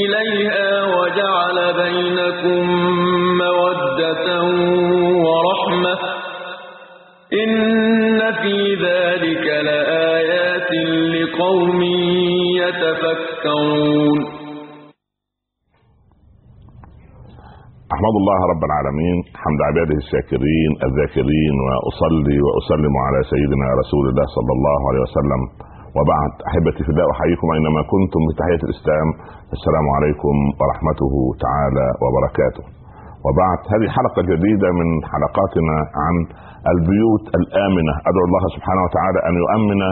إليها وجعل بينكم مودة ورحمة. إن في ذلك لآيات لقوم يتفكرون. أحمد الله رب العالمين حمد عباده الشاكرين الذاكرين وأصلي وأسلم على سيدنا رسول الله صلى الله عليه وسلم. وبعد. أحبتي في الله أحييكم أينما كنتم بتحية الإسلام. السلام عليكم ورحمته تعالى وبركاته. وبعد هذه حلقة جديدة من حلقاتنا عن البيوت الآمنة. أدعو الله سبحانه وتعالى أن يؤمن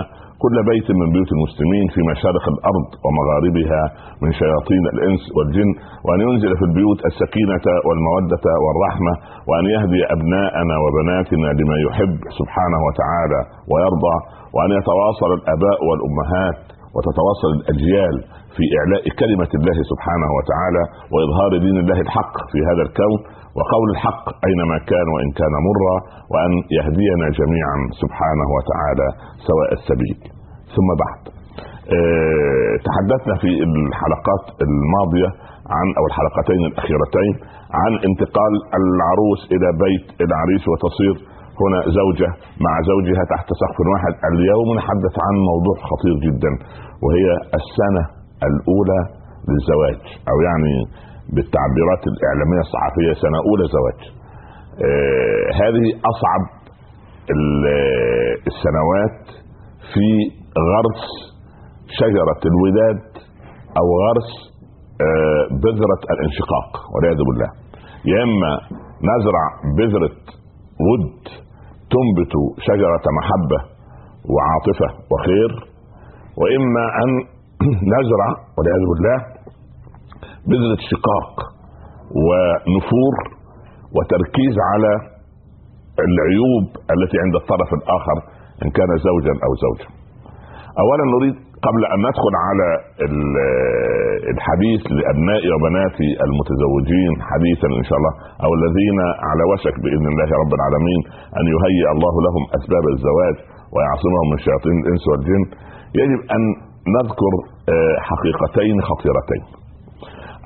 كل بيت من بيوت المسلمين في مشارق الأرض ومغاربها من شياطين الإنس والجن وأن ينزل في البيوت السكينة والمودة والرحمة وأن يهدي أبناءنا وبناتنا لما يحب سبحانه وتعالى ويرضى وأن يتواصل الآباء والأمهات وتتواصل الأجيال في إعلاء كلمة الله سبحانه وتعالى وإظهار دين الله الحق في هذا الكون وقول الحق أينما كان وإن كان مرا وأن يهدينا جميعا سبحانه وتعالى سواء السبيل. ثم بعد. أه تحدثنا في الحلقات الماضية عن أو الحلقتين الأخيرتين عن انتقال العروس إلى بيت العريس وتصير هنا زوجة مع زوجها تحت سقف واحد. اليوم نتحدث عن موضوع خطير جدا وهي السنة الأولى للزواج أو يعني بالتعبيرات الإعلامية الصحفية سنة أولى زواج. آه هذه أصعب السنوات في غرس شجرة الوداد أو غرس آه بذرة الانشقاق والعياذ بالله. يا إما نزرع بذرة ود تنبت شجرة محبة وعاطفة وخير وإما أن نزرع والعياذ بالله بذرة شقاق ونفور وتركيز على العيوب التي عند الطرف الآخر إن كان زوجا أو زوجة. أولا نريد قبل أن ندخل على الحديث لأبنائي وبناتي المتزوجين حديثا إن شاء الله أو الذين على وشك بإذن الله رب العالمين أن يهيئ الله لهم أسباب الزواج ويعصمهم من شياطين الإنس والجن. يجب أن نذكر حقيقتين خطيرتين.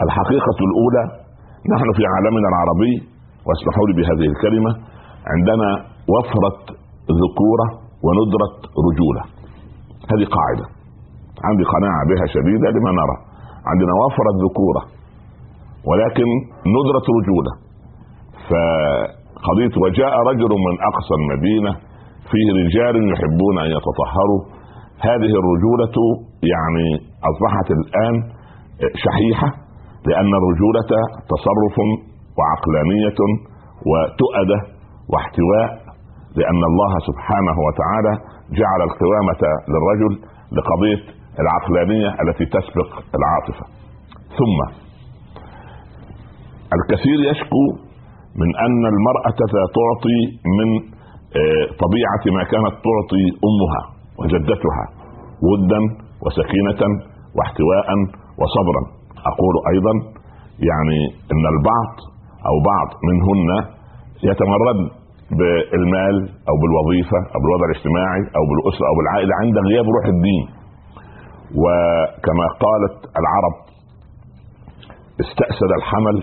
الحقيقة الأولى نحن في عالمنا العربي واسمحوا لي بهذه الكلمة عندنا وفرة ذكورة وندرة رجولة. هذه قاعدة. عندي قناعة بها شديدة لما نرى. عندنا وفرة ذكورة ولكن ندرة رجولة. فقضية وجاء رجل من أقصى المدينة فيه رجال يحبون أن يتطهروا هذه الرجولة يعني أصبحت الآن شحيحة لأن الرجولة تصرف وعقلانية وتؤدة واحتواء لأن الله سبحانه وتعالى جعل القوامة للرجل لقضية العقلانية التي تسبق العاطفة. ثم الكثير يشكو من أن المرأة تعطي من طبيعة ما كانت تعطي أمها. وجدتها ودا وسكينة واحتواء وصبرا. أقول أيضا يعني إن البعض أو بعض منهن يتمرد بالمال أو بالوظيفة أو بالوضع الاجتماعي أو بالأسرة أو بالعائلة عند غياب روح الدين. وكما قالت العرب استأسد الحمل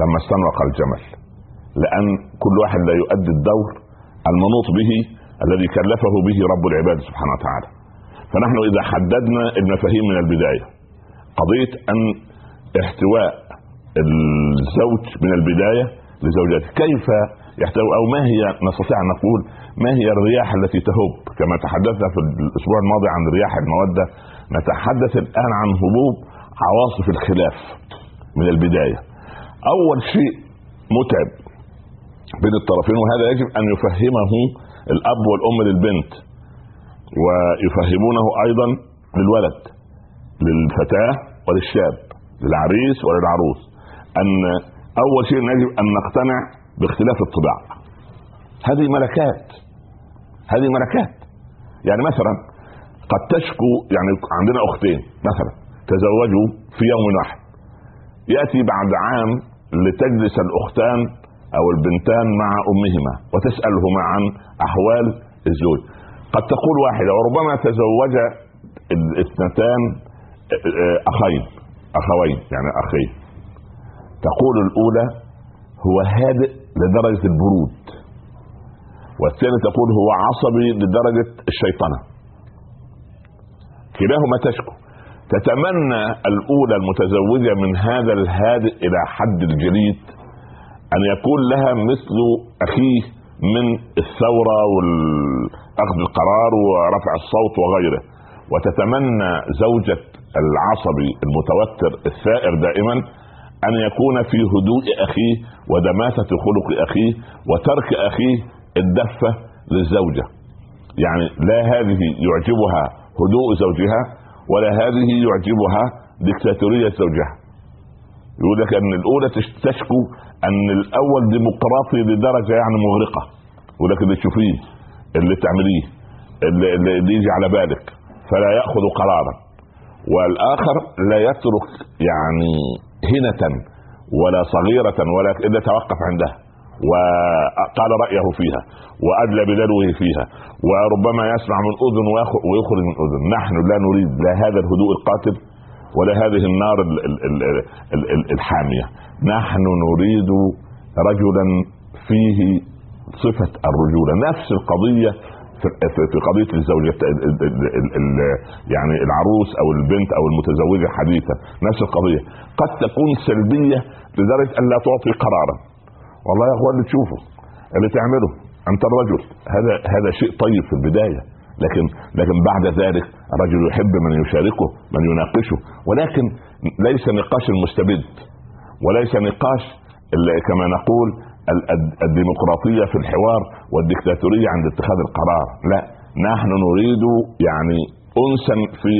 لما استنوق الجمل لأن كل واحد لا يؤدي الدور المنوط به الذي كلفه به رب العباد سبحانه وتعالى. فنحن إذا حددنا المفاهيم من البداية قضية أن احتواء الزوج من البداية لزوجته كيف يحتوي أو ما هي نستطيع أن نقول ما هي الرياح التي تهب؟ كما تحدثنا في الأسبوع الماضي عن رياح المودة نتحدث الآن عن هبوب عواصف الخلاف من البداية. أول شيء متعب بين الطرفين وهذا يجب أن يفهمه الأب والأم للبنت ويفهمونه أيضا للولد للفتاة وللشاب للعريس وللعروس أن أول شيء يجب أن نقتنع باختلاف الطباع. هذه ملكات هذه ملكات. يعني مثلا قد تشكو يعني عندنا أختين مثلا تزوجوا في يوم واحد يأتي بعد عام لتجلس الأختان أو البنتان مع أمهما وتسألهما عن أحوال الزوج. قد تقول واحدة وربما تزوج الاثنتان أخين أخوين يعني أخين. تقول الأولى هو هادئ لدرجة البرود. والثاني تقول هو عصبي لدرجة الشيطنة. كلاهما تشكو. تتمنى الأولى المتزوجة من هذا الهادئ إلى حد الجليد أن يكون لها مثل أخيه من الثورة واخذ القرار ورفع الصوت وغيره. وتتمنى زوجة العصبي المتوتر الثائر دائما أن يكون في هدوء أخيه ودماثة خلق اخيه وترك أخيه الدفة للزوجة. يعني لا هذه يعجبها هدوء زوجها ولا هذه يعجبها دكتاتورية زوجها. يقول لك أن الأولى تشكو أن الأول ديمقراطي لدرجة يعني مغرقة. يقول لك اللي تشوفيه اللي تعمليه اللي, اللي يجي على بالك فلا يأخذ قرارا. والآخر لا يترك يعني هنة ولا صغيرة ولا إلا توقف عندها وقال رأيه فيها وأدلى بدلوه فيها وربما يسمع من أذن ويخرج من أذن. نحن لا نريد لا هذا الهدوء القاتل ولا هذه النار الحامية. نحن نريد رجلا فيه صفة الرجولة. نفس القضية في قضية الزوجة يعني العروس أو البنت أو المتزوجة حديثا. نفس القضية. قد تكون سلبية لدرجة أن لا تعطي قرارا. والله يا أخوان اللي تشوفه اللي تعمله أنت الرجل. هذا هذا شيء طيب في البداية. لكن لكن بعد ذلك الرجل يحب من يشاركه من يناقشه. ولكن ليس نقاش المستبد وليس نقاش كما نقول الديمقراطية في الحوار والديكتاتوريه عند اتخاذ القرار. لا نحن نريد يعني انسا في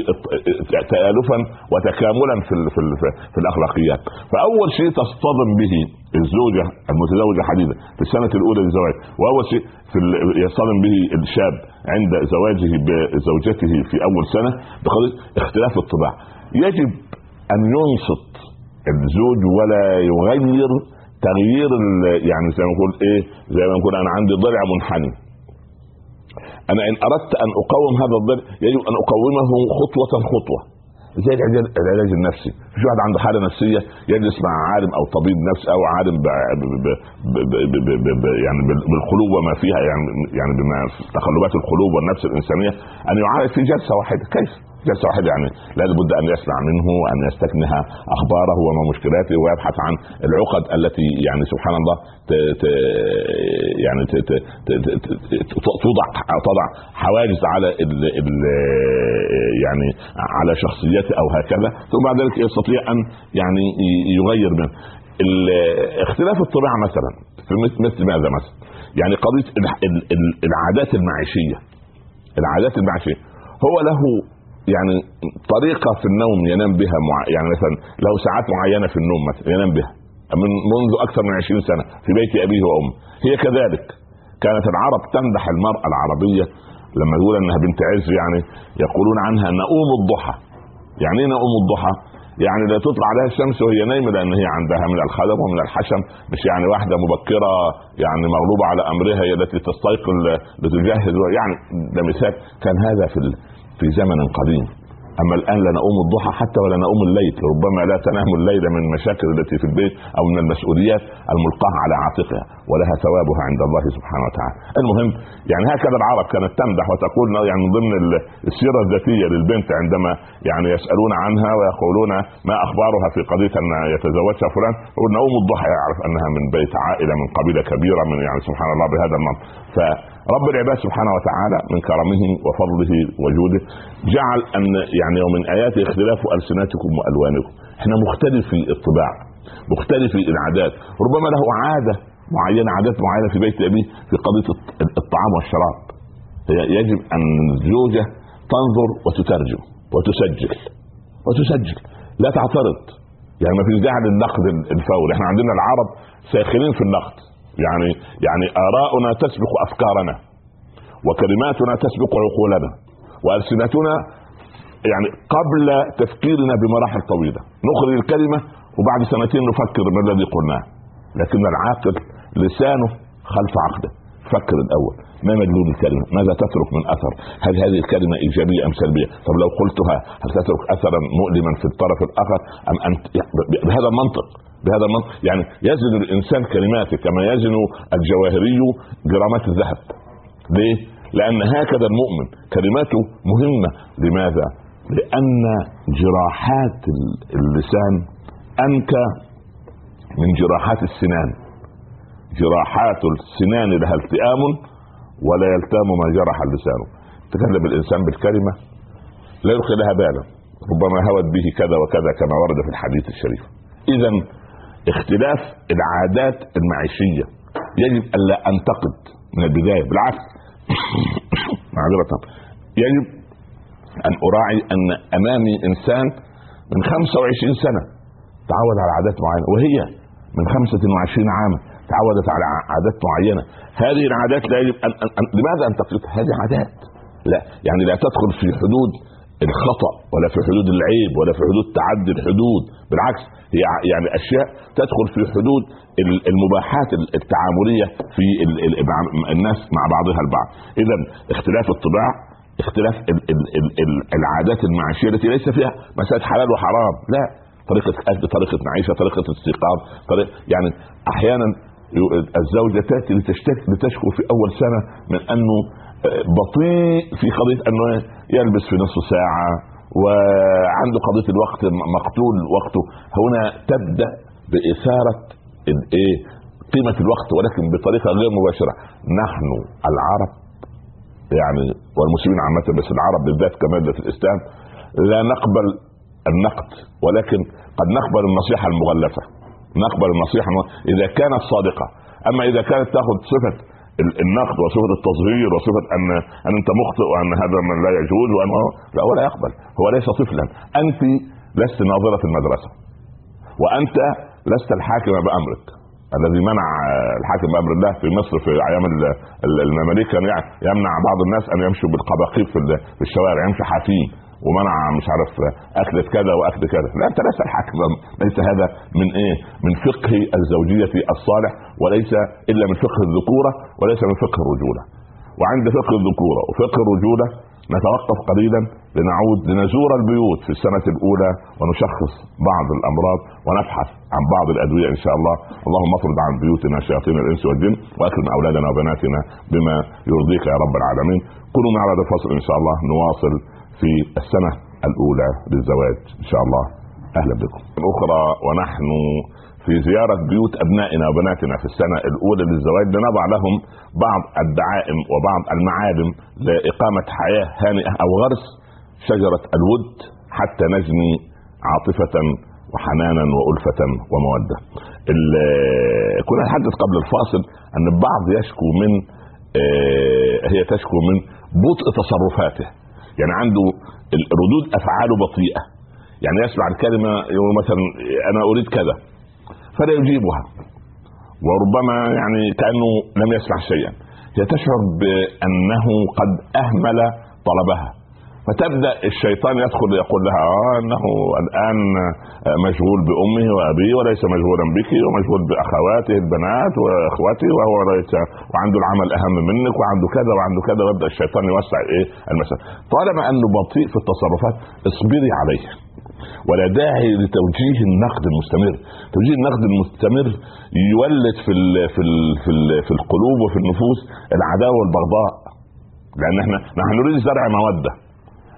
تالفا وتكاملا في في, في الأخلاقيات. فأول شيء تصطدم به الزوجة المتزوجة حديثا في السنة الأولى للزواج. وأول شيء في يصطدم به الشاب عند زواجه بزوجته في أول سنة بقضيه اختلاف الطباع. يجب أن ينصت الزوج ولا يغير تغيير يعني زي ما نقول إيه؟ زي ما نقول أنا عندي ضلع منحني. أنا ان اردت ان اقوم هذا الضلع يجب ان اقومه خطوه خطوه زي العلاج النفسي في واحد عنده حاله نفسيه يجلس مع عالم أو طبيب نفس أو عالم ب ب ب ب يعني بالقلوب وما فيها يعني يعني بما تقلبات القلوب والنفس الانسانيه ان يعالج في جلسه واحدة كيف؟ جلسه واحدة يعني لا بد أن يسمع منه وان يستكنه أخباره وما مشكلاته ويبحث عن العقد التي يعني سبحان الله ت ت يعني ت ت ت توضع تضع حواجز على ال ال يعني على شخصيته أو هكذا ثم بعد ذلك يستطيع أن يعني يغير منه. اختلاف الطباع مثلا في مثل ماذا مثلا؟ يعني قضية العادات المعيشية. العادات المعيشية. هو له يعني طريقة في النوم ينام بها مع يعني مثلا له ساعات معينة في النوم مثلا ينام بها. من منذ أكثر من 20 سنة في بيت أبيه وأمه. هي كذلك. كانت العرب تمدح المرأة العربية لما يقول إنها بنت عز يعني يقولون عنها نؤوم الضحى. يعني إيه نؤوم الضحى؟ يعني لا تطلع عليها الشمس وهي نايمة لأن هي عندها من الخدم ومن الحشم. مش يعني واحدة مبكرة يعني مغلوبة على أمرها هي التي تستيقظ لتجهز يعني ده مثال. كان هذا في في زمن قديم. أما الآن لا نؤوم الضحى حتى ولا نؤوم الليل. ربما لا تنام الليل من المشاكل التي في البيت أو من المسؤوليات الملقاة على عاتقها ولها ثوابها عند الله سبحانه وتعالى. المهم يعني هكذا العرب كانت تمدح وتقول يعني من ضمن السيرة الذاتية للبنت عندما يعني يسألون عنها ويقولون ما أخبارها في قضية أن يتزوجها فلان يقول نؤوم الضحى يعرف أنها من بيت عائلة من قبيلة كبيرة من يعني سبحان الله بهذا المنطق فرب العباد سبحانه وتعالى من كرمه وفضله وجوده جعل أن يعني ومن اياته اختلاف ألسنتكم وألوانكم. إحنا مختلف في الطباع مختلف في العادات ربما له عادة معينة عادات معينة في بيت أبيه في قضية الطعام والشراب. يجب أن الزوجه تنظر وتترجم وتسجل وتسجل. لا تعترض. يعني ما فيش داعي للنقد الفوري. إحنا عندنا العرب ساخنين في النقد. يعني يعني آراؤنا تسبق أفكارنا وكلماتنا تسبق عقولنا وألسنتنا يعني قبل تفكيرنا بمراحل طويلة. نخرج الكلمة وبعد سنتين نفكر ما الذي قلناه. لكن العاقل لسانه خلف عقده. فكر الأول. ما مدلول الكلمة؟ ماذا تترك من أثر؟ هل هذه الكلمة إيجابية أم سلبية؟ طب لو قلتها هل تترك أثرا مؤلما في الطرف الآخر أم أنت بهذا المنطق بهذا المنطق يعني يزن الإنسان كلماته كما يزن الجواهري جرامات الذهب ليه؟ لأن هكذا المؤمن كلماته مهمة لماذا؟ لأن جراحات اللسان أنكى من جراحات السنان جراحات السنان لها التئام ولا يلتام ما جرح اللسان تكلم الإنسان بالكلمة لا يلقي لها بالا ربما هوت به كذا وكذا كما ورد في الحديث الشريف. إذا اختلاف العادات المعيشية يجب ألا أنتقد من البداية. بالعكس معذره يجب أن أراعي أن أمامي إنسان من 25 سنة تعود على عادات معينة وهي من 25 عاما. تعودت على عادات معينة. هذه العادات لا يجب أن, أن, أن لماذا انتقدها؟ هذه عادات لا يعني لا تدخل في حدود الخطأ ولا في حدود العيب ولا في حدود تعدي الحدود. بالعكس هي يعني أشياء تدخل في حدود المباحات التعاملية في الناس مع بعضها البعض. اذا اختلاف الطباع اختلاف العادات المعيشية التي ليس فيها مساله حلال وحرام. لا. طريقة أكل طريقة معيشة طريقة استيقاظ طريقه يعني أحيانا الزوجة تأتي لتشتكي لتشكو في أول سنة من أنه بطيء في قضية أنه يلبس في نصف ساعة وعنده قضية الوقت مقتول وقته. هنا تبدأ بإثارة الايه قيمة الوقت ولكن بطريقة غير مباشرة. نحن العرب يعني والمسلمين عامة بس العرب بالذات كماده الإسلام لا نقبل النقد ولكن قد نقبل النصيحة المغلفة. نقبل النصيحة إذا كانت صادقة. أما إذا كانت تأخذ صفة النقد وصفة التظهير وصفة ان أن أنت مخطئ وأن هذا من لا يجوز وأن لا ولا يقبل. هو ليس طفلا. أنت لست ناظرة المدرسة. وأنت لست الحاكم بأمرك. الذي منع الحاكم بأمر الله في مصر في أيام المماليك كان يمنع بعض الناس أن يمشوا بالقباقيب في الشوارع يمشي حافين ومنع مش عارف أكلة كذا وأكل كذا. لا أنت ليس الحاكم ليس هذا من إيه؟ من فقه الزوجية الصالح وليس إلا من فقه الذكورة وليس من فقه الرجولة. وعند فقه الذكورة وفقه الرجولة نتوقف قليلا لنعود لنزور البيوت في السنة الأولى ونشخص بعض الأمراض ونبحث عن بعض الأدوية إن شاء الله. اللهم اطرد عن بيوتنا شياطين الإنس والجن وأكرم أولادنا وبناتنا بما يرضيك يا رب العالمين. كونوا معنا الفصل إن شاء الله. نواصل في السنة الأولى للزواج إن شاء الله. أهلا بكم. أخرى ونحن في زيارة بيوت أبنائنا وبناتنا في السنة الأولى للزواج لنضع لهم بعض الدعائم وبعض المعالم لإقامة حياة هانئة أو غرس شجرة الود حتى نجني عاطفة وحنانا وألفة ومودة. كنا نحدث قبل الفاصل أن البعض يشكو من آه، هي تشكو من بطء تصرفاته. يعني عنده ردود أفعاله بطيئة. يعني يسمع الكلمة مثلا أنا أريد كذا فلا يجيبها. وربما يعني كأنه لم يسمع شيئا. هي تشعر بأنه قد أهمل طلبها. فتبدأ الشيطان يدخل يقول لها آه إنه الآن مشغول بأمه وأبيه وليس مشغولا بك ومشغول بأخواته البنات وأخوته وهو ليس وعنده العمل أهم منك وعنده كذا وعنده كذا ويبدأ الشيطان يوسع إيه؟ المسألة. طالما أنه بطيء في التصرفات اصبري عليه. ولا داعي لتوجيه النقد المستمر. توجيه النقد المستمر يولد في ال في ال في, ال في القلوب وفي النفوس العداوة والبغضاء. لأن إحنا نحن نريد زرع موده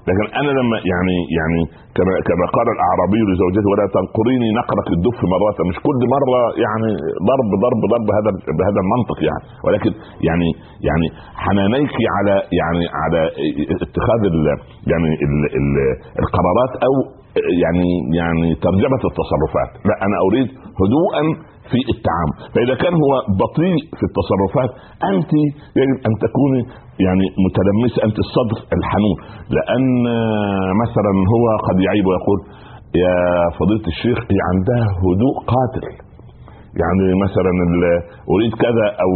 لكن أنا لما يعني يعني كما كما قال الأعرابي لزوجته ولا تنقريني نقرة الدف مرات مش كل مرة يعني ضرب ضرب ضرب بهذا بهذا المنطق يعني. ولكن يعني يعني حنانيك على يعني على اتخاذ ال يعني ال ال القرارات أو يعني يعني ترجمة التصرفات. لا أنا أريد هدوءا في التعامل فإذا كان هو بطيء في التصرفات أنت يجب أن تكوني يعني متلمسه أنت الصدر الحنون. لأن مثلا هو قد يعيب ويقول يا فضيلة الشيخ هي عندها هدوء قاتل. يعني مثلا أريد كذا أو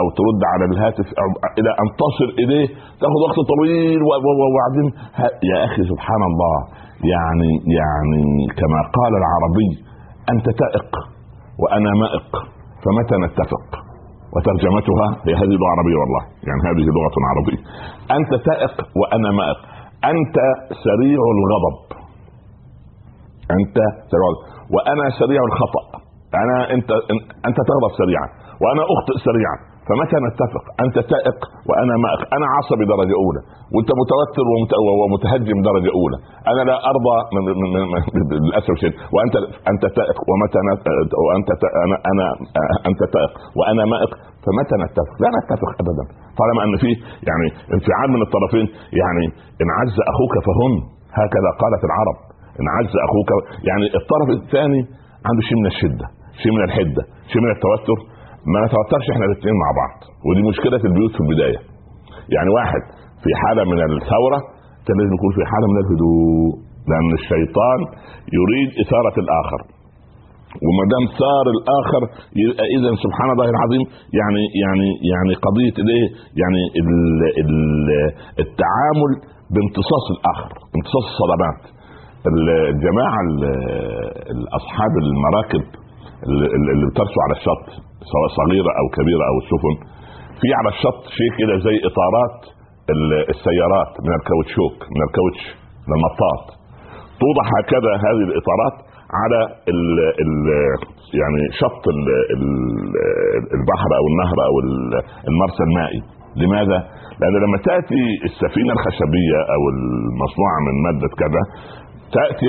أو ترد على الهاتف أو إلى أن تصل إليه تأخذ وقت طويل وبعدين يا أخي سبحان الله يعني يعني كما قال العربي أنت تائق. وأنا مائق فمتى نتفق؟ وترجمتها هي هذه لغه عربيه والله يعني هذه لغة عربية. أنت تائق وأنا مائق. أنت سريع الغضب. أنت سريع وأنا سريع الخطأ. أنا أنت أنت تغضب سريعا. وأنا أخطئ سريعا. فمتى نتفق؟ أنت تائق وأنا مائق. أنا عصبي درجه أولى. وأنت متوتر ومتهجم درجة أولى. أنا لا أرضى من من من للاسف الشديد وانت أنت تائق. ومتى وأنت أنا أنا أنت تائق. وأنا مائق. فمتى نتفق؟ لا نتفق ابدا. طالما أن فيه يعني انفعال من الطرفين يعني إن عز أخوك فهم. هكذا قالت العرب. إن عز أخوك. يعني الطرف الثاني عنده شيء من الشدة شيء من الحدة شيء من التوتر. ما نتوترش إحنا الاثنين مع بعض ودي مشكلة البيوت في البداية يعني واحد في حالة من الثورة كان لازم يكون في حالة من الهدوء لأن الشيطان يريد إثارة الآخر وما دام ثار الآخر اذا سبحان الله العظيم يعني يعني يعني قضية الايه؟ يعني ال ال التعامل بامتصاص الآخر، امتصاص الصدمات. الجماعه اصحاب المراكب اللي بترسو على الشط سواء صغيرة أو كبيرة أو السفن في على الشط شيء كده زي إطارات السيارات من الكاوتشوك من الكاوتش من المطاط. توضع هكذا هذه الإطارات على ال ال يعني شط ال ال البحر أو النهر أو المرسى المائي. لماذا؟ لأن لما تأتي السفينة الخشبية أو المصنوعة من مادة كذا تأتي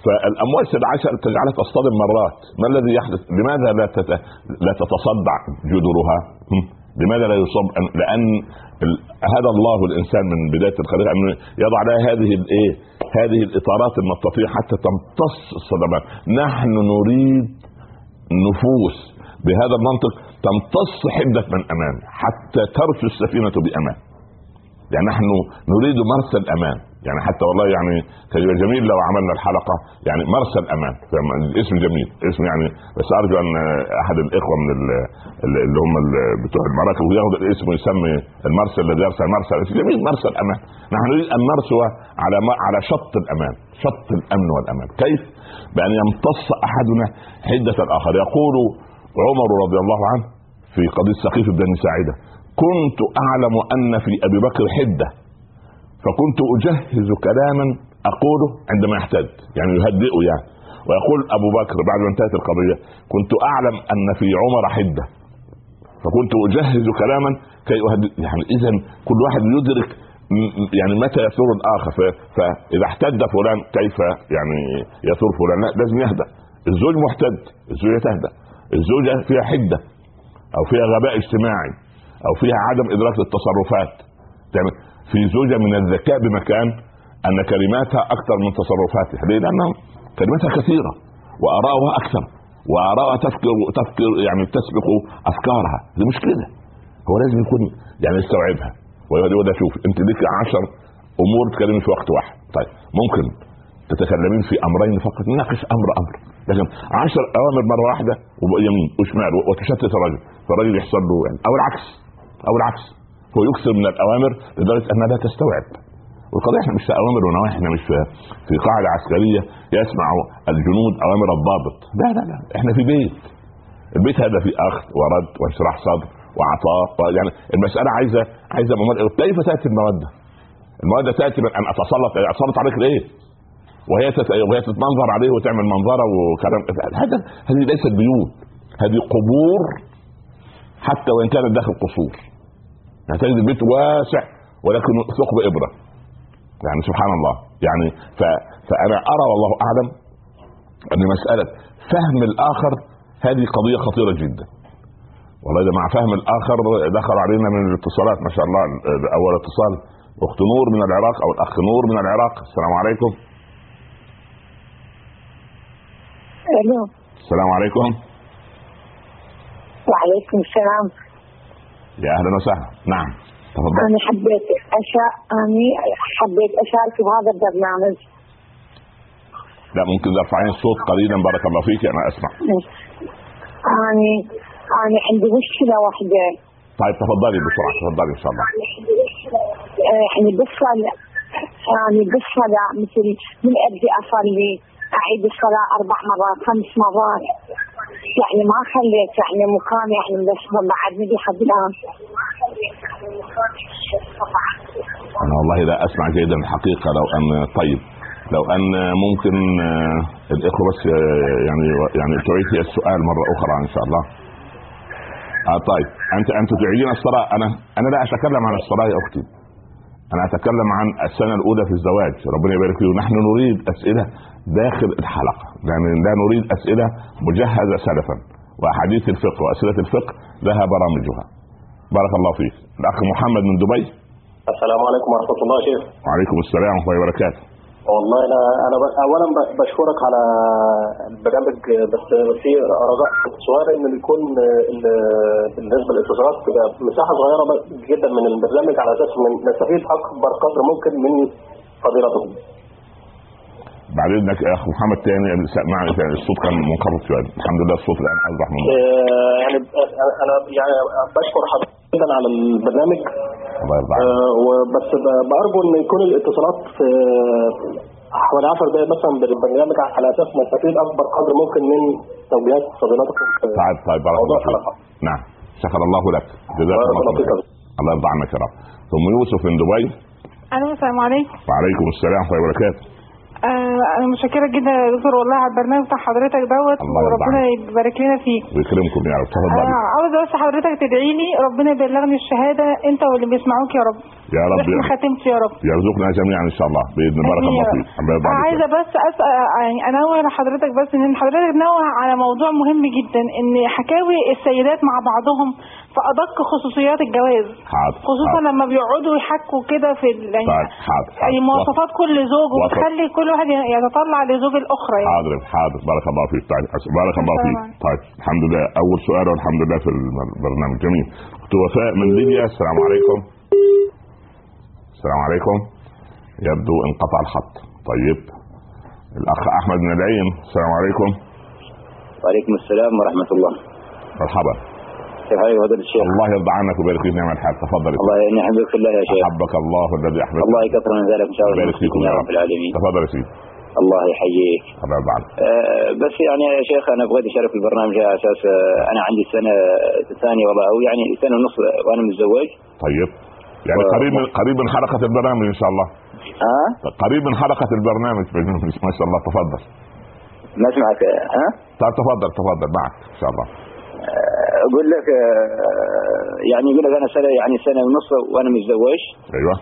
لترسو فالامواج تدعسها تجعلها تصطدم مرات. ما الذي يحدث؟ لماذا لا. لا تتصدع جذورها لماذا لا يصاب لأن هذا الله الإنسان من بداية الخليقة انه يضع لها هذه الايه هذه الإطارات المطاطيه حتى تمتص الصدمات. نحن نريد نفوس بهذا المنطق تمتص حدة من أمان حتى ترسو السفينة بأمان. يعني نحن نريد مرسى الأمان. يعني حتى والله يعني كان جميل لو عملنا الحلقة. يعني مرسى الأمان. الاسم جميل. اسم يعني بس أرجو أن أحد الإخوة من اللي هم بتوع المراكب وياخذ الاسم ويسمي المرسى الذي يرسل مرسى. جميل مرسى الأمان. نحن نريد أن نرسو على على شط الأمان. شط الأمن والأمان. كيف؟ بأن يمتص أحدنا حدة الآخر. يقول عمر رضي الله عنه في قضية سقيف بن ساعده كنت أعلم أن في أبي بكر حدة. فكنت أجهز كلاما أقوله عندما يحتد يعني يهدئه يعني. ويقول أبو بكر بعد ما انتهت القضية كنت أعلم أن في عمر حدة. فكنت أجهز كلاما كي أهدئ يعني اذا كل واحد يدرك يعني متى يثور الآخر. فإذا احتد فلان كيف يعني يثور فلان؟ لا لازم يهدأ. الزوج محتد الزوجة تهدأ. الزوجة فيها حدة أو فيها غباء اجتماعي أو فيها عدم إدراك للتصرفات. تعمل في زوجة من الذكاء بمكان أن كلماتها أكثر من تصرفاتها ليه؟ لأنه كلماتها كثيرة وارائها أكثر وارائها تفكر تفكر يعني تسبق أفكارها دي مش كده هو لازم يكون يعني يستوعبها ويقول ده شوف أنت ليك عشر أمور تكلمي في وقت واحد طيب ممكن تتكلمين في أمرين فقط نناقش أمر أمر لكن عشر أوامر مرة واحدة ويمين وشمال وتشتت الرجل فالرجل يحصل له يعني أو العكس أو العكس هو يكثر من الأوامر لدرجة أنها لا تستوعب. والقضية إحنا مش في أوامر ونواهي إحنا مش في قاعدة عسكرية يسمع الجنود أوامر الضابط. لا لا لا إحنا في بيت. البيت هذا فيه أخذ ورد وانشراح صدر وعطاء. يعني المسألة عايزه عايزة كيف تأتي الموده؟ الموده تأتي من أن اتسلط أتسلط عليك ليه؟ وهي. وهي تتمنظر عليه وتعمل منظرة وكلام. هذا هذه ليست بيوت. هذه قبور. حتى وإن كانت داخل قصور. يعني تجد البيت واسع ولكن ثقب إبرة. يعني سبحان الله. يعني ف... فأنا أرى والله أعلم أن مسألة فهم الآخر هذه قضية خطيرة جدا. والله مع فهم الآخر دخل علينا من الاتصالات ما شاء الله أول اتصال أخت نور من العراق أو الأخ نور من العراق. السلام عليكم. ألو. السلام عليكم. وعليكم السلام. يا أهلا وسهلا. نعم. تفضل. أنا حبيت أشا... أنا حبيت اشارك بهذا البرنامج. لا ممكن ترفعين الصوت قليلا. بارك الله فيك. أنا أسمع. أني أنا عندي مشكلة واحدة. طيب تفضلي بسرعة. تفضلي إن شاء الله. يعني بصل يعني بالصلاة مثل من أبدي أصلي أعيد الصلاة أربع مرات خمس مرات. يعني ما خليت يعني مكان يعني ملشمة بعدني لحد الآن. أنا والله لا أسمع جيدا الحقيقة لو ان طيب. لو أن ممكن آه، الإخوة بس آه، يعني يعني تعيد السؤال مرة أخرى إن شاء الله. آه طيب. انت أنت تعيدين الصلاة؟ أنا أنا لا أتكلم عن الصلاة يا أختي. أنا أتكلم عن السنة الأولى في الزواج ربنا يبارك فيه ونحن نريد أسئلة داخل الحلقة يعني لا نريد أسئلة مجهزة سلفا. وأحاديث الفقه وأسئلة الفقه لها برامجها. بارك الله فيك. الأخ محمد من دبي. السلام عليكم ورحمة الله شيخ. وعليكم السلام ورحمة الله وبركاته. والله ب- أولا ب- بشكرك على البرنامج بس في رجاء سؤال إن يكون ال- بالنسبة للاتصالات تبقى مساحة صغيرة ب- جدا من البرنامج على أساس من نستفيد أكبر قدر ممكن من فضيلتكم. بعد إذنك يا أخ محمد تاني معنا تاني الصوت كان منخفض شوية. الحمد لله الصوت الآن أوضح من آه، يعني ب- أنا يعني بشكر حضرتك جدا على البرنامج. الله يرضى عليك آه، وبس ب- بأرجو إن يكون الاتصالات في حوالي 10 دقائق مثلا بالبرنامج على أساس نستفيد أكبر قدر ممكن من توجيهات فضيلتكم في طيب طيب بارك موضوع الله فيك. نعم. شكر الله لك. جزاك الله. خير الله يرضى عنك يا رب. ثم يوسف من دبي. ألو السلام عليكم وعليكم السلام ورحمة الله وبركاته. أنا متشكرة جدا يا دكتور والله على البرنامج بتاع حضرتك دوت وربنا يبارك لنا فيه ويكرمكم يا رب تفضل أنا عاوزه بس حضرتك تدعي لي ربنا يبلغني الشهادة أنت واللي بيسمعوك يا رب. يا رب وإحنا ختمت يا رب. يرزقنا جميعا إن شاء الله بإذن بارك الله يا فيك عايزة بس اسال يعني أنوه لحضرتك بس ان حضرتك نوه على موضوع مهم جدا إن حكاوي السيدات مع بعضهم في أدق خصوصيات الجواز. حاضر خصوصا حاضر. لما بيقعدوا يحكوا كده في يعني طيب حاضر يعني. مواصفات كل زوج. وبتخلي كل واحد يتطلع لزوج الأخرى يعني. حاضر حاضر. بارك الله فيك. طيب بارك الله فيك. طيب الحمد لله. أول سؤال والحمد لله في البرنامج. جميل. وفاء من ليبيا السلام عليكم. السلام عليكم. يبدو انقطع الخط. طيب الأخ أحمد من العين السلام عليكم. وعليكم السلام ورحمة الله. مرحبا. كيف حالك فضيلة الشيخ؟ الله يرضى عنك ويبارك فيك نعم الحال. تفضل. الله يعني يحبك في الله يا شيخ. أحبك الله الذي احبك الله يكثر من ذلك إن شاء الله. يبارك فيكم يا رب. العالمين. تفضل يا سيدي. الله يحييك. الله يرضى عنك أه بس يعني يا شيخ أنا بغيت أشارك في البرنامج على أساس آه، أنا عندي سنة ثانية والله أو يعني سنة ونص وأنا متزوج. طيب. يعني و- قريب من قريب من حلقة البرنامج إن شاء الله. ها قريب من حلقة البرنامج. ما شاء الله. تفضل. ما اسمعك ها طيب تفضل تفضل. معك. إن شاء الله. آه، أقول لك آه، يعني يقول لك أنا سنه يعني سنة ونص وأنا متزوج. أيوه.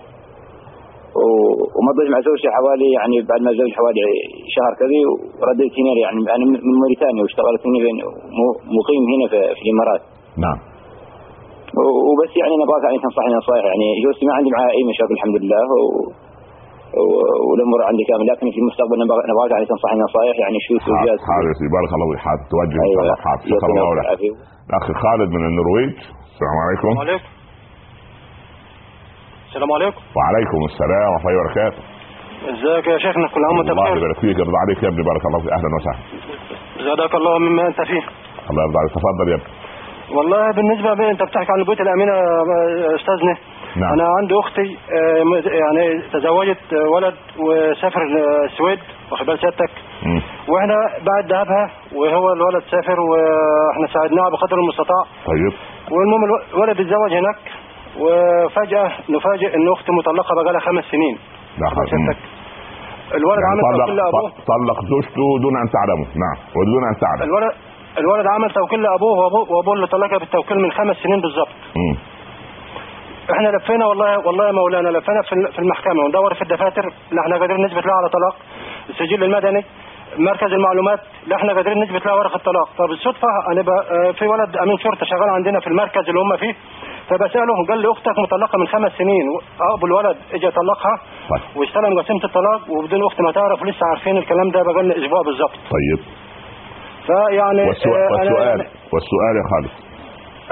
و- وما ضيت مع زوجتي حوالي يعني بعد ما زوجي حوالي شهر كذا ورديت هنا يعني أنا من موريتانيا واشتغلت هنا مقيم هنا في, الإمارات. نعم. وبس يعني نبغاك يعني تنصحني نصائح يعني. زوجتي ما عندي معها أي مشاكل الحمد لله. و... و- والأمور عندي كامل لكن في المستقبل نبغى- نبغاك يعني تنصحني نصائح يعني شو حاضر يا سيدي بارك الله فيك حاضر توجه إن شاء الله. شكرا الله لك. الاخ خالد من النرويج. السلام عليكم. عليكم. السلام عليكم. وعليكم السلام ورحمة الله وبركاته. إزيك يا شيخنا؟ كل عام وانت الله بخير. يبارك فيك. يرضى عليك يا ابني. بارك الله فيك. أهلا وسهلا. زادك الله مما أنت فيه. الله يرضى عليك. تفضل يا ابني. والله بالنسبة بي أنت بتحكي عن البيوت الأمينة استاذنا نعم. أنا عندي أختي آه، يعني تزوجت آه، ولد وسافر السويد واخد بال سيادتك. وإحنا بعد ذهبها وهو الولد سافر وإحنا ساعدناها بقدر المستطاع. طيب. والمهم الو- الولد اتزوج هناك وفجأة نفاجئ إن أختي مطلقة بقالها خمس سنين. الولد يعني لابوه طلق طلق زوجته دون أن تعلمه. نعم. ودون أن تعلم. الولد الولد عمل توكيل لأبوه وأبوه وأبوه اللي طلقها بالتوكيل من خمس سنين بالظبط. إحنا لفينا والله والله يا مولانا لفينا في المحكمة وندور في الدفاتر لا إحنا قادرين نثبت لها على طلاق. السجل المدني مركز المعلومات لا إحنا قادرين نثبت لها ورقه طلاق فبالصدفه أنا ب... آه في ولد أمين شرطة شغال عندنا في المركز اللي هم فيه فبساله قال لي أختك مطلقة من خمس سنين ابو الولد اجى طلقها طيب. واستلم قسيمه الطلاق وبدون أختي ما تعرف ولسه عارفين الكلام ده بقى لنا أسبوع بالظبط. طيب. فيعني والسؤال أنا والسؤال يعني والسؤال يا خالد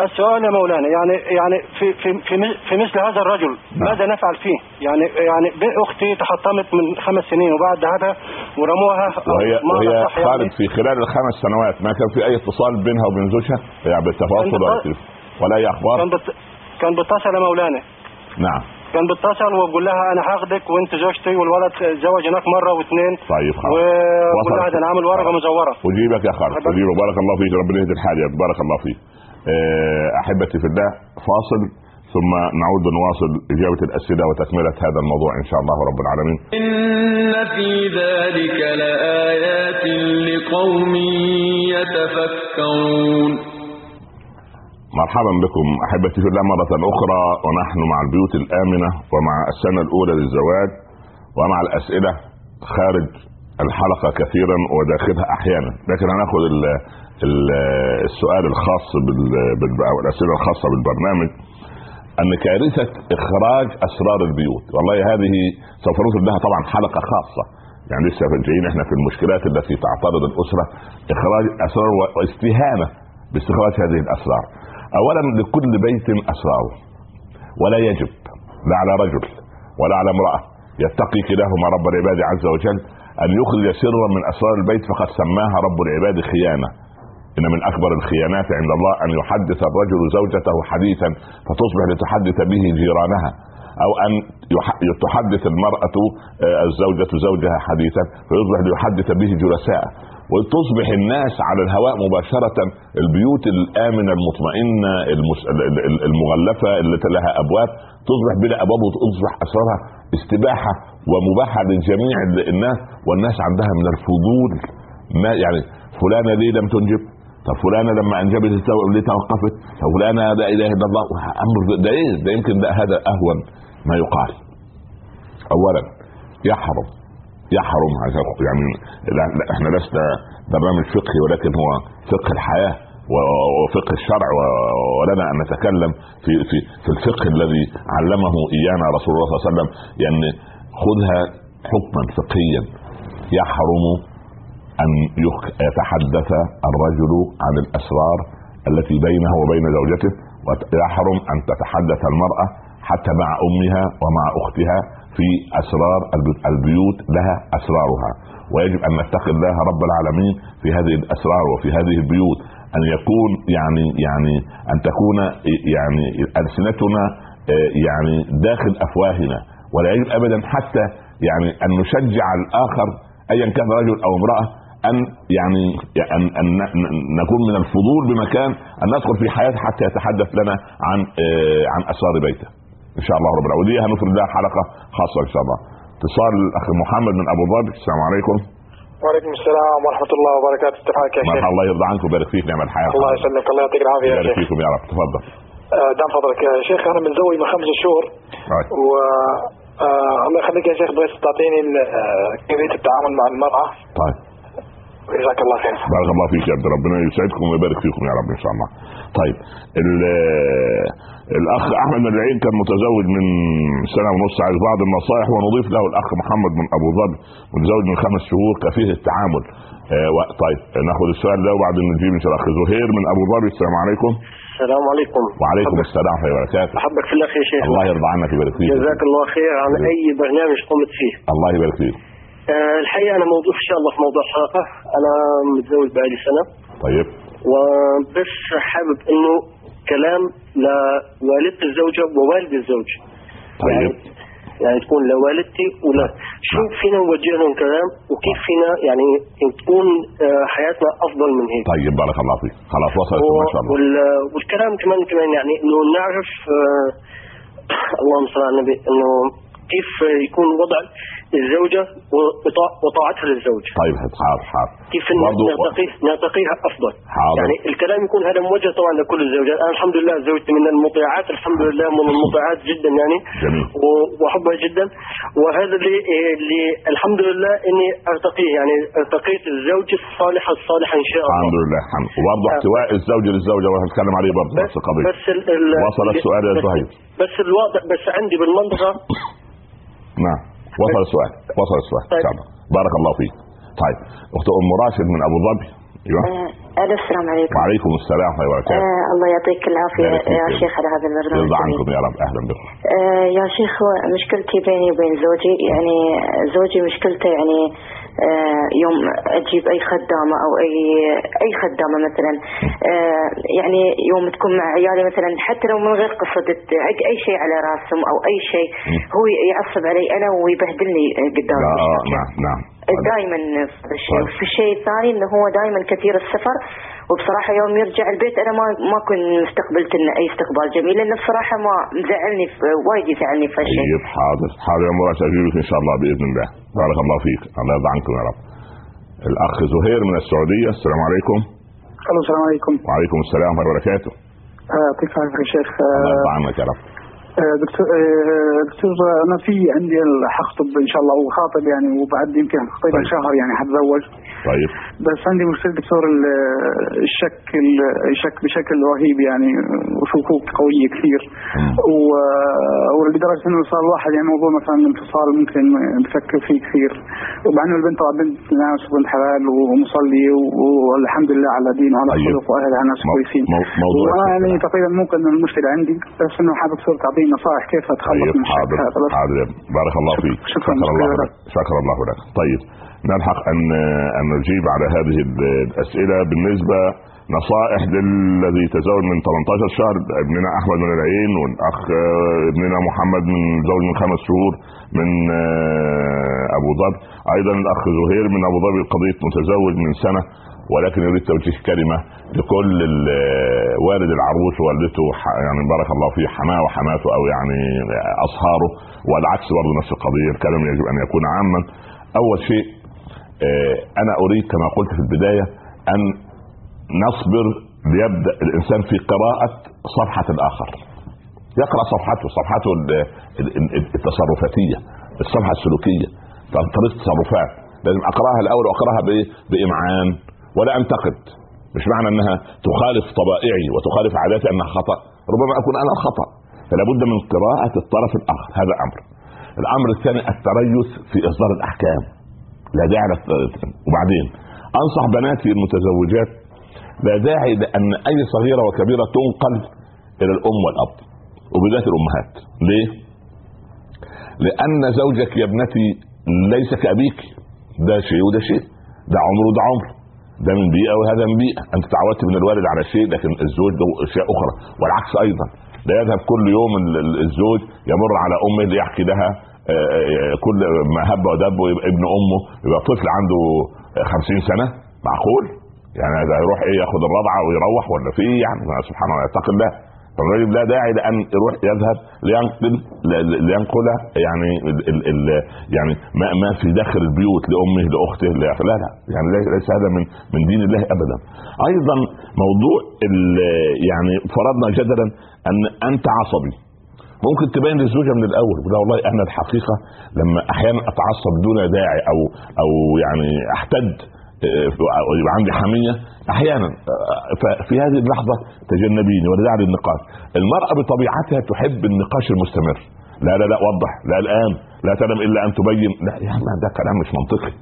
السؤال يا مولانا يعني يعني في في في مثل- في مثل هذا الرجل نعم. ماذا نفعل فيه؟ يعني يعني أختي تحطمت من خمس سنين وبعد ذهبها ورموها وهي وهي يعني. خالد في خلال الخمس سنوات ما كان في أي اتصال بينها وبين زوجها يعني بالتفاصيل كان ولا أي كان أخبار بت كان بيتصل يا مولانا نعم كان بيتصل وبقول لها أنا هاخدك وأنت زوجتي والولد اتزوج هناك مرة واثنين. طيب خلاص. وبقول وصلت. لها ده أنا عامل ورقة مزورة. أجيبك يا خالد. أجيبك. بارك الله فيك ربنا يهدي الحال يا. بارك الله فيك. آه، أحبتي في الله فاصل ثم نعود نواصل إجابة الأسئلة وتكملة هذا الموضوع إن شاء الله رب العالمين. إن في ذلك لآيات لقوم يتفكرون. مرحبا بكم أحبتي في الله مرة أخرى ونحن مع البيوت الآمنة ومع السنة الأولى للزواج ومع الأسئلة خارج الحلقة كثيرا وداخلها أحيانا. لكن هناخذ ال- ال- السؤال الخاص بال- بال- أو الأسئلة الخاصة بالبرنامج. ان كارثه إخراج أسرار البيوت. والله هذه سوف نوصل لها طبعا حلقة خاصة. يعني لسه جايين إحنا في المشكلات التي تعترض الأسرة. إخراج أسرار واستهانة باستخراج هذه الأسرار. اولا لكل بيت اسراره ولا يجب لا على رجل ولا على امرأة يتقي كلاهما رب العباد عز وجل أن يخرج سرا من أسرار البيت فقد سماها رب العباد خيانة. إن من أكبر الخيانات عند الله أن يحدث الرجل زوجته حديثا فتصبح لتحدث به جيرانها أو أن تحدث المرأة آه، الزوجة زوجها حديثا فيصبح ليحدث به جلساء. وتصبح الناس على الهواء مباشرة البيوت الآمنة المطمئنة المغلفة التي لها أبواب تصبح بلا أبواب وتصبح أسرارها استباحة ومباحة لجميع الناس والناس عندها من الفضول ما يعني فلانة ليه لم تنجب طب فلانة لما أنجبت ليه توقفت طب فلانة لا إله إلا الله أمر ده إيه؟ ده يمكن ده هذا أهون ما يقال. اولا يحرم يحرم يعني لا إحنا لسنا برنامج فقهي ولكن هو فقه الحياة وفقه الشرع ولنا أن نتكلم في في في الفقه الذي علمه إيانا رسول الله صلى الله عليه وسلم. يعني خذها حكما فقهيا. يحرم أن يتحدث الرجل عن الأسرار التي بينه وبين زوجته ويحرم أن تتحدث المرأة حتى مع أمها ومع أختها في أسرار الب- البيوت لها أسرارها. ويجب أن نتقي الله رب العالمين في هذه الأسرار وفي هذه البيوت. أن يكون يعني يعني أن تكون يعني ألسنتنا آه، يعني داخل أفواهنا. ولا يجب ابدا حتى يعني أن نشجع الآخر ايا كان رجل أو امرأة أن يعني أن أن نكون من الفضول بمكان أن ندخل في حياته حتى يتحدث لنا عن آه، عن أسرار بيته. إن شاء الله رب العالمين. ودي هنفرد لها حلقة خاصة إن شاء الله. اتصال الأخ محمد من أبو ظبي. السلام عليكم. وعليكم السلام ورحمة الله وبركاته. حالك يا شيخ؟ الله يرضى عنكم ويبارك فيك نعم الحياة. الله يسلمك. الله يعطيك العافية يا يبارك شيخ. فيكم يا رب. تفضل. آه، دام فضلك يا شيخ. أنا متزوج من خمس شهور. طيب. و آه، الله يخليك يا شيخ. بس تعطيني آه، كيفية التعامل مع المرأة. طيب. جزاك الله خير بارك الله فيك يا عبد ربنا يسعدكم ويبارك فيكم يا رب إن شاء الله. طيب ال- الأخ أحمد من العين كان متزوج من سنة ونص عايز بعض النصائح ونضيف له الأخ محمد من أبو ظبي متزوج من خمس شهور كفيه التعامل. آه طيب ناخذ السؤال ده وبعدين نجيب إن شاء الله زهير من أبو ظبي السلام عليكم السلام عليكم وعليكم السلام ورحمة الله وبركاته. أحبك في الله يا شيخ الله يرضى عنك ويبارك فيك. جزاك الله خير عن أي برنامج قمت فيه الله يبارك فيك. آه الحقيقة أنا موضوع إن شاء الله في موضوع الحلقة أنا متزوج بقالي سنة. طيب. وبس حابب إنه كلام لوالدة الزوجة ووالد الزوج. طيب. يعني, يعني تكون لوالدتي ولا. شو فينا نوجه لهم كلام وكيف فينا يعني تكون آه، حياتنا أفضل من هيك؟ طيب بارك الله فيك. خلاص وصلت ما شاء الله. وال- والكلام كمان كمان يعني إنه نعرف آه، اللهم صل على النبي إنه كيف يكون وضع الزوجه وطاع- وطاعتها للزوج طيب حاضر حاضر. كيف إن برضو- نرتقي نرتقيها أفضل حاضر. يعني الكلام يكون هذا موجه طبعا لكل الزوجات أنا الحمد لله زوجتي من المطيعات الحمد لله من المطيعات جدا يعني جميل. و- واحبها جدا وهذا اللي, اللي الحمد لله إني أرتقيه يعني ارتقيت الزوج الصالحه الصالحه إن شاء الله الحمد لله الحمد وبرضه احتواء الزوج للزوجة وهنتكلم عليه برضه. بس ال ال وصل السؤال يا بس- زهير. بس الواضح بس عندي بالمنطقة نعم وصل السؤال وصل السؤال. ان شاء الله بارك الله فيك. طيب أخت أم راشد من أبو ظبي. أيوه. آه، ألو السلام عليكم. وعليكم السلام ورحمة الله وبركاته. آه الله يعطيك العافية. يا شيخ على هذا البرنامج يرضى. عنكم يا رب. أهلا بكم. آه يا شيخ مشكلتي بيني وبين زوجي يعني زوجي مشكلته يعني آه، يوم أجيب أي خدامة أو اي أي خدامة مثلا. آه، يعني يوم تكون مع عيالي مثلا حتى لو من غير تعق اي شيء على راسهم أو أي شيء هو يعصب علي أنا ويبهدلني قدام آه. نعم نعم. دائما في الشيء. الشيء الثاني إنه هو دائما كثير السفر وبصراحة يوم يرجع البيت أنا ما ما كنت استقبلت لنا أي استقبال جميل لأنه بصراحة ما مزعلني في- وايد يزعلني في هالشيء. طيب حاضر. حاضر يا مراد اجيبك إن شاء الله بإذن الله. بارك الله فيك. الله يرضى عنكم يا رب. الأخ زهير من السعودية. السلام عليكم. ألو السلام عليكم. وعليكم السلام ورحمة الله وبركاته. آه، يعطيك العافيه يا شيخ؟ الله آه، يرضى عنك يا رب. دكتور آه، دكتور آه، أنا في عندي حخطب إن شاء الله وخاطب يعني وبعد يمكن تقريبا طيب. شهر يعني حتزوج طيب بس عندي مشكلة دكتور ال- الشك ال- الشك بشكل رهيب يعني وشكوك قوية كثير. و- ولدرجة إنه صار الواحد يعني موضوع مثلا الانفصال ممكن بفكر فيه كثير ومع انه البنت طبعا بنت ناس وبنت حلال ومصلي والحمد لله على دين وعلى طيب. خلق وأهلها ناس كويسين مو- موضوع وأنا يعني. تقريبا ممكن المشكلة عندي بس إنه حابب دكتور تعطيني نصائح كيف أتخلص طيب من الشك حاضر هذا بس حاضر. بارك الله فيك شكراً. شكر الله شكراً. لك شكر الله لك طيب نلحق أن أن نجيب على هذه الأسئلة بالنسبة نصائح للذي تزوج من 18 شهر ابننا أحمد من العين والأخ آه، ابننا محمد من زوج من خمس شهور من آه، أبو ظبي أيضا الأخ زهير من أبو ظبي قضية متزوج من سنة ولكن يريد توجيه كلمة لكل ال- والد العروس ووالدته يعني بارك الله فيه حماه وحماته أو يعني أصهاره والعكس برضه نفس القضية الكلام يجب أن يكون عاما. أول شيء آه، أنا أريد كما قلت في البداية أن نصبر ليبدأ الإنسان في قراءة صفحة الآخر. يقرأ صفحته صفحته ال- ال- ال- التصرفاتية الصفحة السلوكية طريقة التصرفات. لازم أقرأها الأول وأقرأها بايه؟ بإمعان. ولا أنتقد. مش معنى أنها تخالف طبائعي وتخالف عاداتي أنها خطأ. ربما أكون أنا الخطأ. فلا بد من قراءة الطرف الآخر. هذا أمر. الأمر الثاني التريث في إصدار الأحكام. لا داعي وبعدين أنصح بناتي المتزوجات لا داعي لأن أي صغيرة وكبيرة تنقل إلى الأم والأب. وبالذات الأمهات. ليه؟ لأن زوجك يا ابنتي ليس كأبيك. ده شيء وده شيء. ده عمر وده عمر. ده من بيئه وهذا من بيئه أنت تعودت من الوالد على شيء لكن الزوج له أشياء أخرى. والعكس أيضا. لا يذهب كل يوم ال- ال- الزوج يمر على أمه ليحكي لها آه، آه، كل ما هب ودب ابن أمه. يبقى طفل عنده خمسين سنة. معقول؟ يعني هذا يروح إيه ياخد الرضعة ويروح ولا في إيه يعني؟ سبحان الله يتقي الله. فالرجل لا داعي لأن يروح يذهب لينقل لينقل يعني ال ال ال يعني ما, ما في داخل البيوت لأمه لأخته لا لا يعني ليس هذا من من دين الله ابدا. أيضا موضوع يعني فرضنا جدلا ان أنت عصبي. ممكن تبين للزوجه من الأول. لا والله أنا الحقيقة لما أحيانا أتعصب دون داعي أو أو يعني أحتد يبقى عندي حمية أحيانا ففي هذه اللحظة تجنبيني داعي للنقاش. المرأة بطبيعتها تحب النقاش المستمر. لا لا لا وضح. لا الآن. لا تنم إلا أن تبين. لا يا عم ده كلام مش منطقي.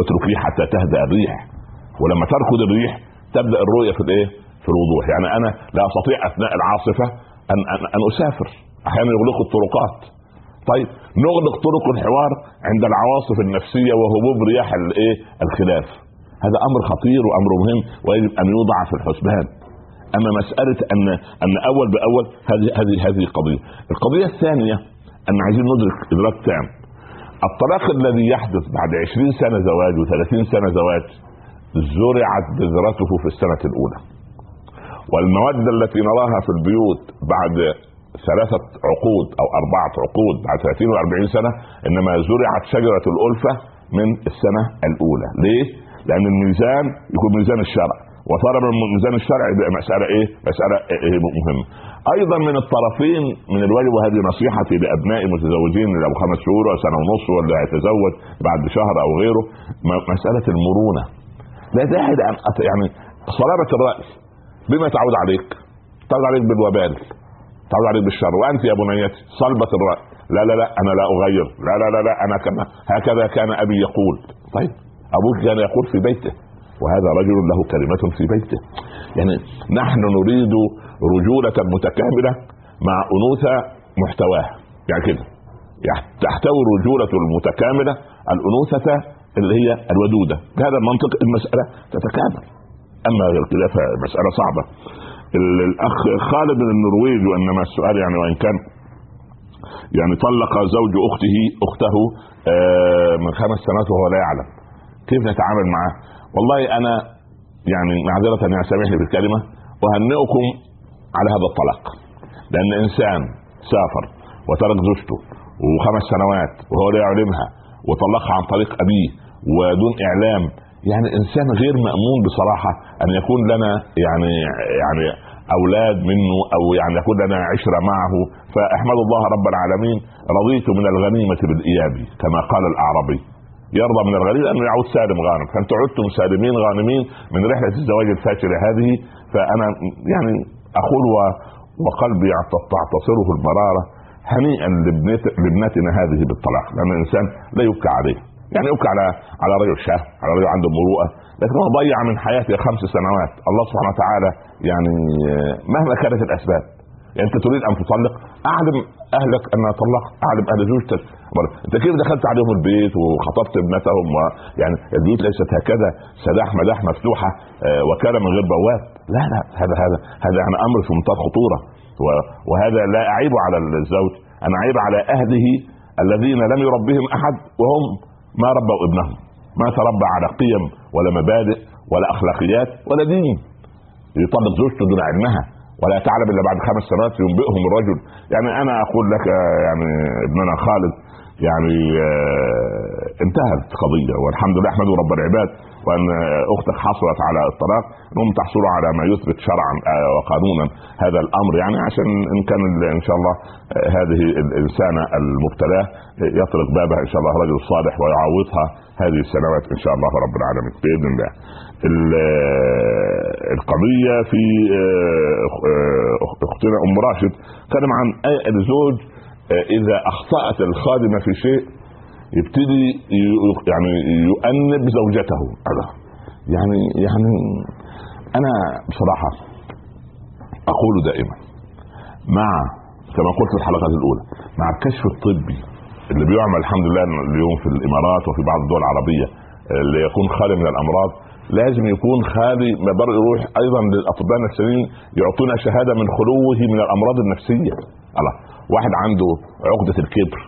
اتركيه حتى تهدأ الريح. ولما تركض الريح تبدأ الرؤية في الإيه؟ في الوضوح. يعني أنا لا أستطيع أثناء العاصفة أن أن, أن أسافر. أحيانا يغلقوا الطرقات. طيب نغلق طرق الحوار عند العواصف النفسية وهبوب رياح الايه؟ الخلاف. هذا أمر خطير وأمر مهم ويجب أن يوضع في الحسبان. أما مسألة ان أن أول بأول هذه هذه هذه قضية. القضية الثانية أن عايزين ندرك إدراك تام. الطلاق الذي يحدث بعد 20 سنة زواج و30 سنة زواج زرعت بذرته في السنة الأولى. والموده التي نراها في البيوت بعد ثلاثة عقود أو أربعة عقود بعد 30 و40 سنة إنما زرعت شجرة الألفة من السنة الأولى، ليه؟ لأن الميزان يكون ميزان الشرع، وطالما من ميزان الشرع يبقى مسألة إيه؟ مسألة إيه مهمة. أيضا من الطرفين من الواجب وهذه نصيحتي لأبنائي المتزوجين اللي خمس شهور أو سنة ونص ولا هيتزوج بعد شهر أو غيره م- مسألة المرونة. لا داعي أت- يعني صلابة الرأي بما تعود عليك؟ تعود عليك بالوبال تعود عليك بالشر وأنت يا بنيتي صلبة الرأي لا لا لا أنا لا أغير لا لا لا لا أنا كما هكذا كان أبي يقول طيب أبوك كان يقول في بيته وهذا رجل له كلمة في بيته. يعني نحن نريد رجولة متكاملة مع أنوثة محتواها. يعني كده. يعني تحتوي الرجولة المتكاملة الأنوثة اللي هي الودودة. بهذا المنطق المسألة تتكامل. أما غير كده فمسألة صعبة. ال- الأخ خالد من النرويج وإنما السؤال يعني وإن كان يعني طلق زوج أخته أخته آه، من خمس سنوات وهو لا يعلم. كيف نتعامل معه والله أنا يعني معذرة يعني سامحني بالكلمة أهنئكم على هذا الطلاق. لأن إنسان سافر وترك زوجته وخمس سنوات وهو لا يعلمها وطلقها عن طريق أبيه ودون إعلام يعني إنسان غير مأمون بصراحة أن يكون لنا يعني يعني أولاد منه أو يعني يكون لنا عشرة معه. فأحمد الله رب العالمين رضيت من الغنيمة بالإياب كما قال الأعرابي. يرضى من الغنيمه انه يعود سالم غانم. فانتم عدتم سالمين غانمين من رحلة الزواج الفاشلة هذه. فأنا يعني أقول وقلبي تعتصره المرارة هنيئا لابنت- لابنتنا هذه بالطلاق لأن الإنسان لا يبكى عليه. يعني يبكى على على رجل شاب على رجل عنده مروءة لكن هو ضيع من حياته خمس سنوات. الله سبحانه وتعالى يعني آه، مهما كانت الأسباب. يعني أنت تريد أن تطلق أعلم أهلك انها طلقت أعلم أهل زوجتك أنت كيف دخلت عليهم البيت وخطبت ابنتهم. يعني البيوت ليست هكذا سداح مداح مفتوحة آه، وكاله من غير بواب لا لا هذا هذا هذا يعني أمر في منتهى الخطوره. وهذا لا أعيب على الزوج أنا أعيب على أهله الذين لم يربهم أحد وهم ما ربوا ابنهم ما تربى على قيم ولا مبادئ ولا أخلاقيات ولا دين يطلق زوجته دون علمها ولا تعلم إلا بعد خمس سنوات ينبئهم الرجل. يعني أنا أقول لك يعني ابننا خالد يعني آه، انتهت قضية والحمد لله احمد رب العباد وأن أختك حصلت على الطلاق. انهم تحصلوا على ما يثبت شرعا آه، وقانونا هذا الأمر. يعني عشان إن كان إن شاء الله آه، هذه الانسانه المبتلاه يطرق بابها إن شاء الله رجل صالح ويعوضها هذه السنوات إن شاء الله رب العالمين بإذن الله. ال- القضية في آه، آه، أختنا أم راشد. تكلم عن الزوج آه، إذا أخطأت الخادمة في شيء يبتدي يعني يؤنب زوجته. يعني يعني أنا بصراحة أقول دائما مع كما قلت في الحلقات الأولى مع الكشف الطبي اللي بيعمل الحمد لله اليوم في الإمارات وفي بعض الدول العربية اللي يكون خالي من الأمراض لازم يكون خالي ما بر يروح أيضا للأطباء النفسيين يعطونا شهادة من خلوه من الأمراض النفسية. الله. واحد عنده عقدة الكبر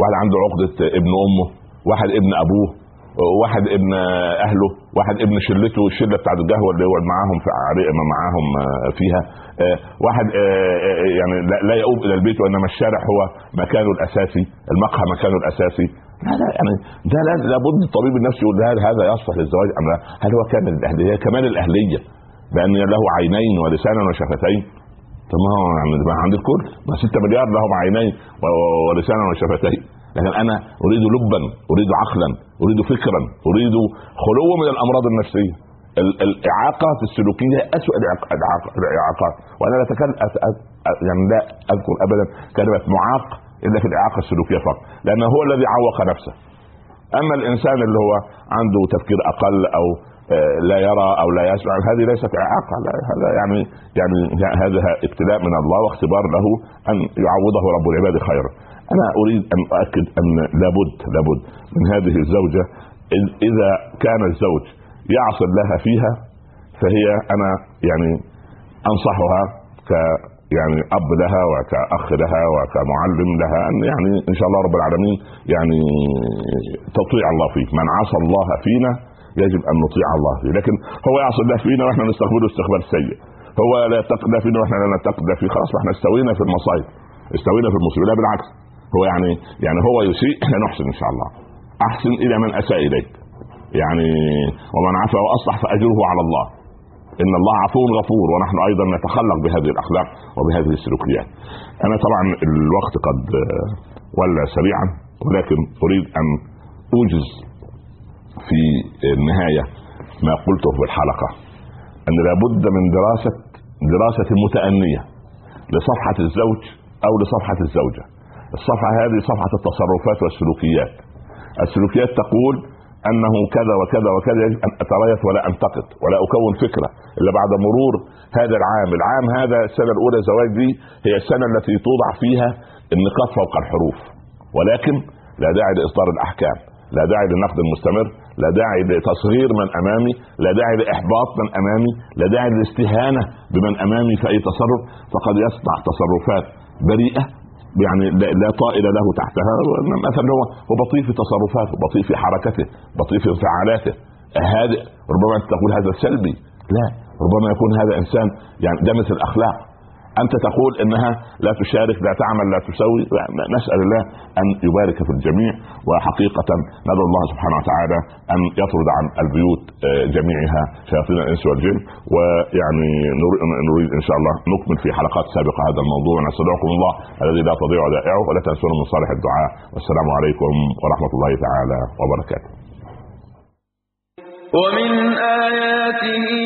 واحد عنده عقدة ابن أمه واحد ابن أبوه واحد ابن أهله واحد ابن شلته الشلة بتاعت القهوة اللي يقعد معاهم في معاهم آه، فيها. آه، واحد آه، يعني لا يؤوب إلى البيت وإنما الشارع هو مكانه الأساسي المقهى مكانه الأساسي. لا لا يعني ده لا- لابد الطبيب النفسي يقول هذا هذا يصلح للزواج أم لا؟ هل هو كامل الأهلية؟ كمال الأهلية بان له عينين ولسانا وشفتين. طب ما هو يعني عند الكل؟ ما 6 مليار لهم عينين ولسانا وشفتين. لكن أنا أريد لبا أريد عقلا أريد فكرا أريد خلو من الأمراض النفسية. ال- الاعاقات السلوكية اسوء الاعاقات وأنا لا يعني لا أذكر ابدا كلمة معاق إلا في الإعاقة السلوكية فقط لأنه هو الذي عوق نفسه أما الإنسان اللي هو عنده تفكير أقل أو آه، لا يرى أو لا يسمع هذه ليست إعاقة هذا يعني يعني هذا ابتلاء من الله واختبار له أن يعوضه رب العباد خيرا. أنا أريد أن أؤكد أن لابد لابد من هذه الزوجة إذا كان الزوج يعصر لها فيها فهي أنا يعني أنصحها يعني أب لها وكاخ لها وكمعلم لها أن يعني إن شاء الله رب العالمين يعني تطيع الله فيه، من عصى الله فينا يجب أن نطيع الله فيه، لكن هو يعصي الله فينا وإحنا نستقبله استقبال سيء. هو لا يتقي فينا وإحنا لا نتقي فيه، خلاص إحنا استوينا في المصايب. استوينا في المصيبة، لا بالعكس. هو يعني يعني هو يسيء إحنا نحسن إن شاء الله. أحسن إلى من أساء إليك. يعني ومن عفا وأصلح فأجره على الله. إن الله عفو غفور ونحن أيضا نتخلق بهذه الأخلاق وبهذه السلوكيات. أنا طبعا الوقت قد آه، ولى سريعا ولكن أريد أن أوجز في النهاية ما قلته في الحلقة أن لابد من دراسة دراسة متأنية لصفحة الزوج أو لصفحة الزوجة. الصفحة هذه صفحة التصرفات والسلوكيات. السلوكيات تقول انه كذا وكذا وكذا يجب أن أتريث ولا أنتقد ولا أكون فكرة إلا بعد مرور هذا العام، العام هذا السنة الأولى زواج دي هي السنة التي توضع فيها النقاط فوق الحروف ولكن لا داعي لإصدار الأحكام، لا داعي للنقد المستمر، لا داعي لتصغير من أمامي لا داعي لإحباط من أمامي لا داعي للاستهانه بمن أمامي في أي تصرف فقد يصنع تصرفات بريئة يعني لا طائل له تحتها مثلا هو هو بطيء في تصرفاته بطيء في حركته بطيء في انفعالاته هادئ ربما تقول هذا سلبي. لا ربما يكون هذا إنسان يعني دمس الأخلاق. أنت تقول إنها لا تشارك لا تعمل لا تسوي. نسأل الله أن يبارك في الجميع وحقيقة ندعو الله سبحانه وتعالى أن يطرد عن البيوت آه، جميعها شياطين الإنس والجن. ويعني نريد إن شاء الله نكمل في حلقات سابقة هذا الموضوع. نستودعكم الله الذي لا تضيع ودائعه ولا تنسونا من صالح الدعاء. والسلام عليكم ورحمة الله تعالى وبركاته. ومن آياته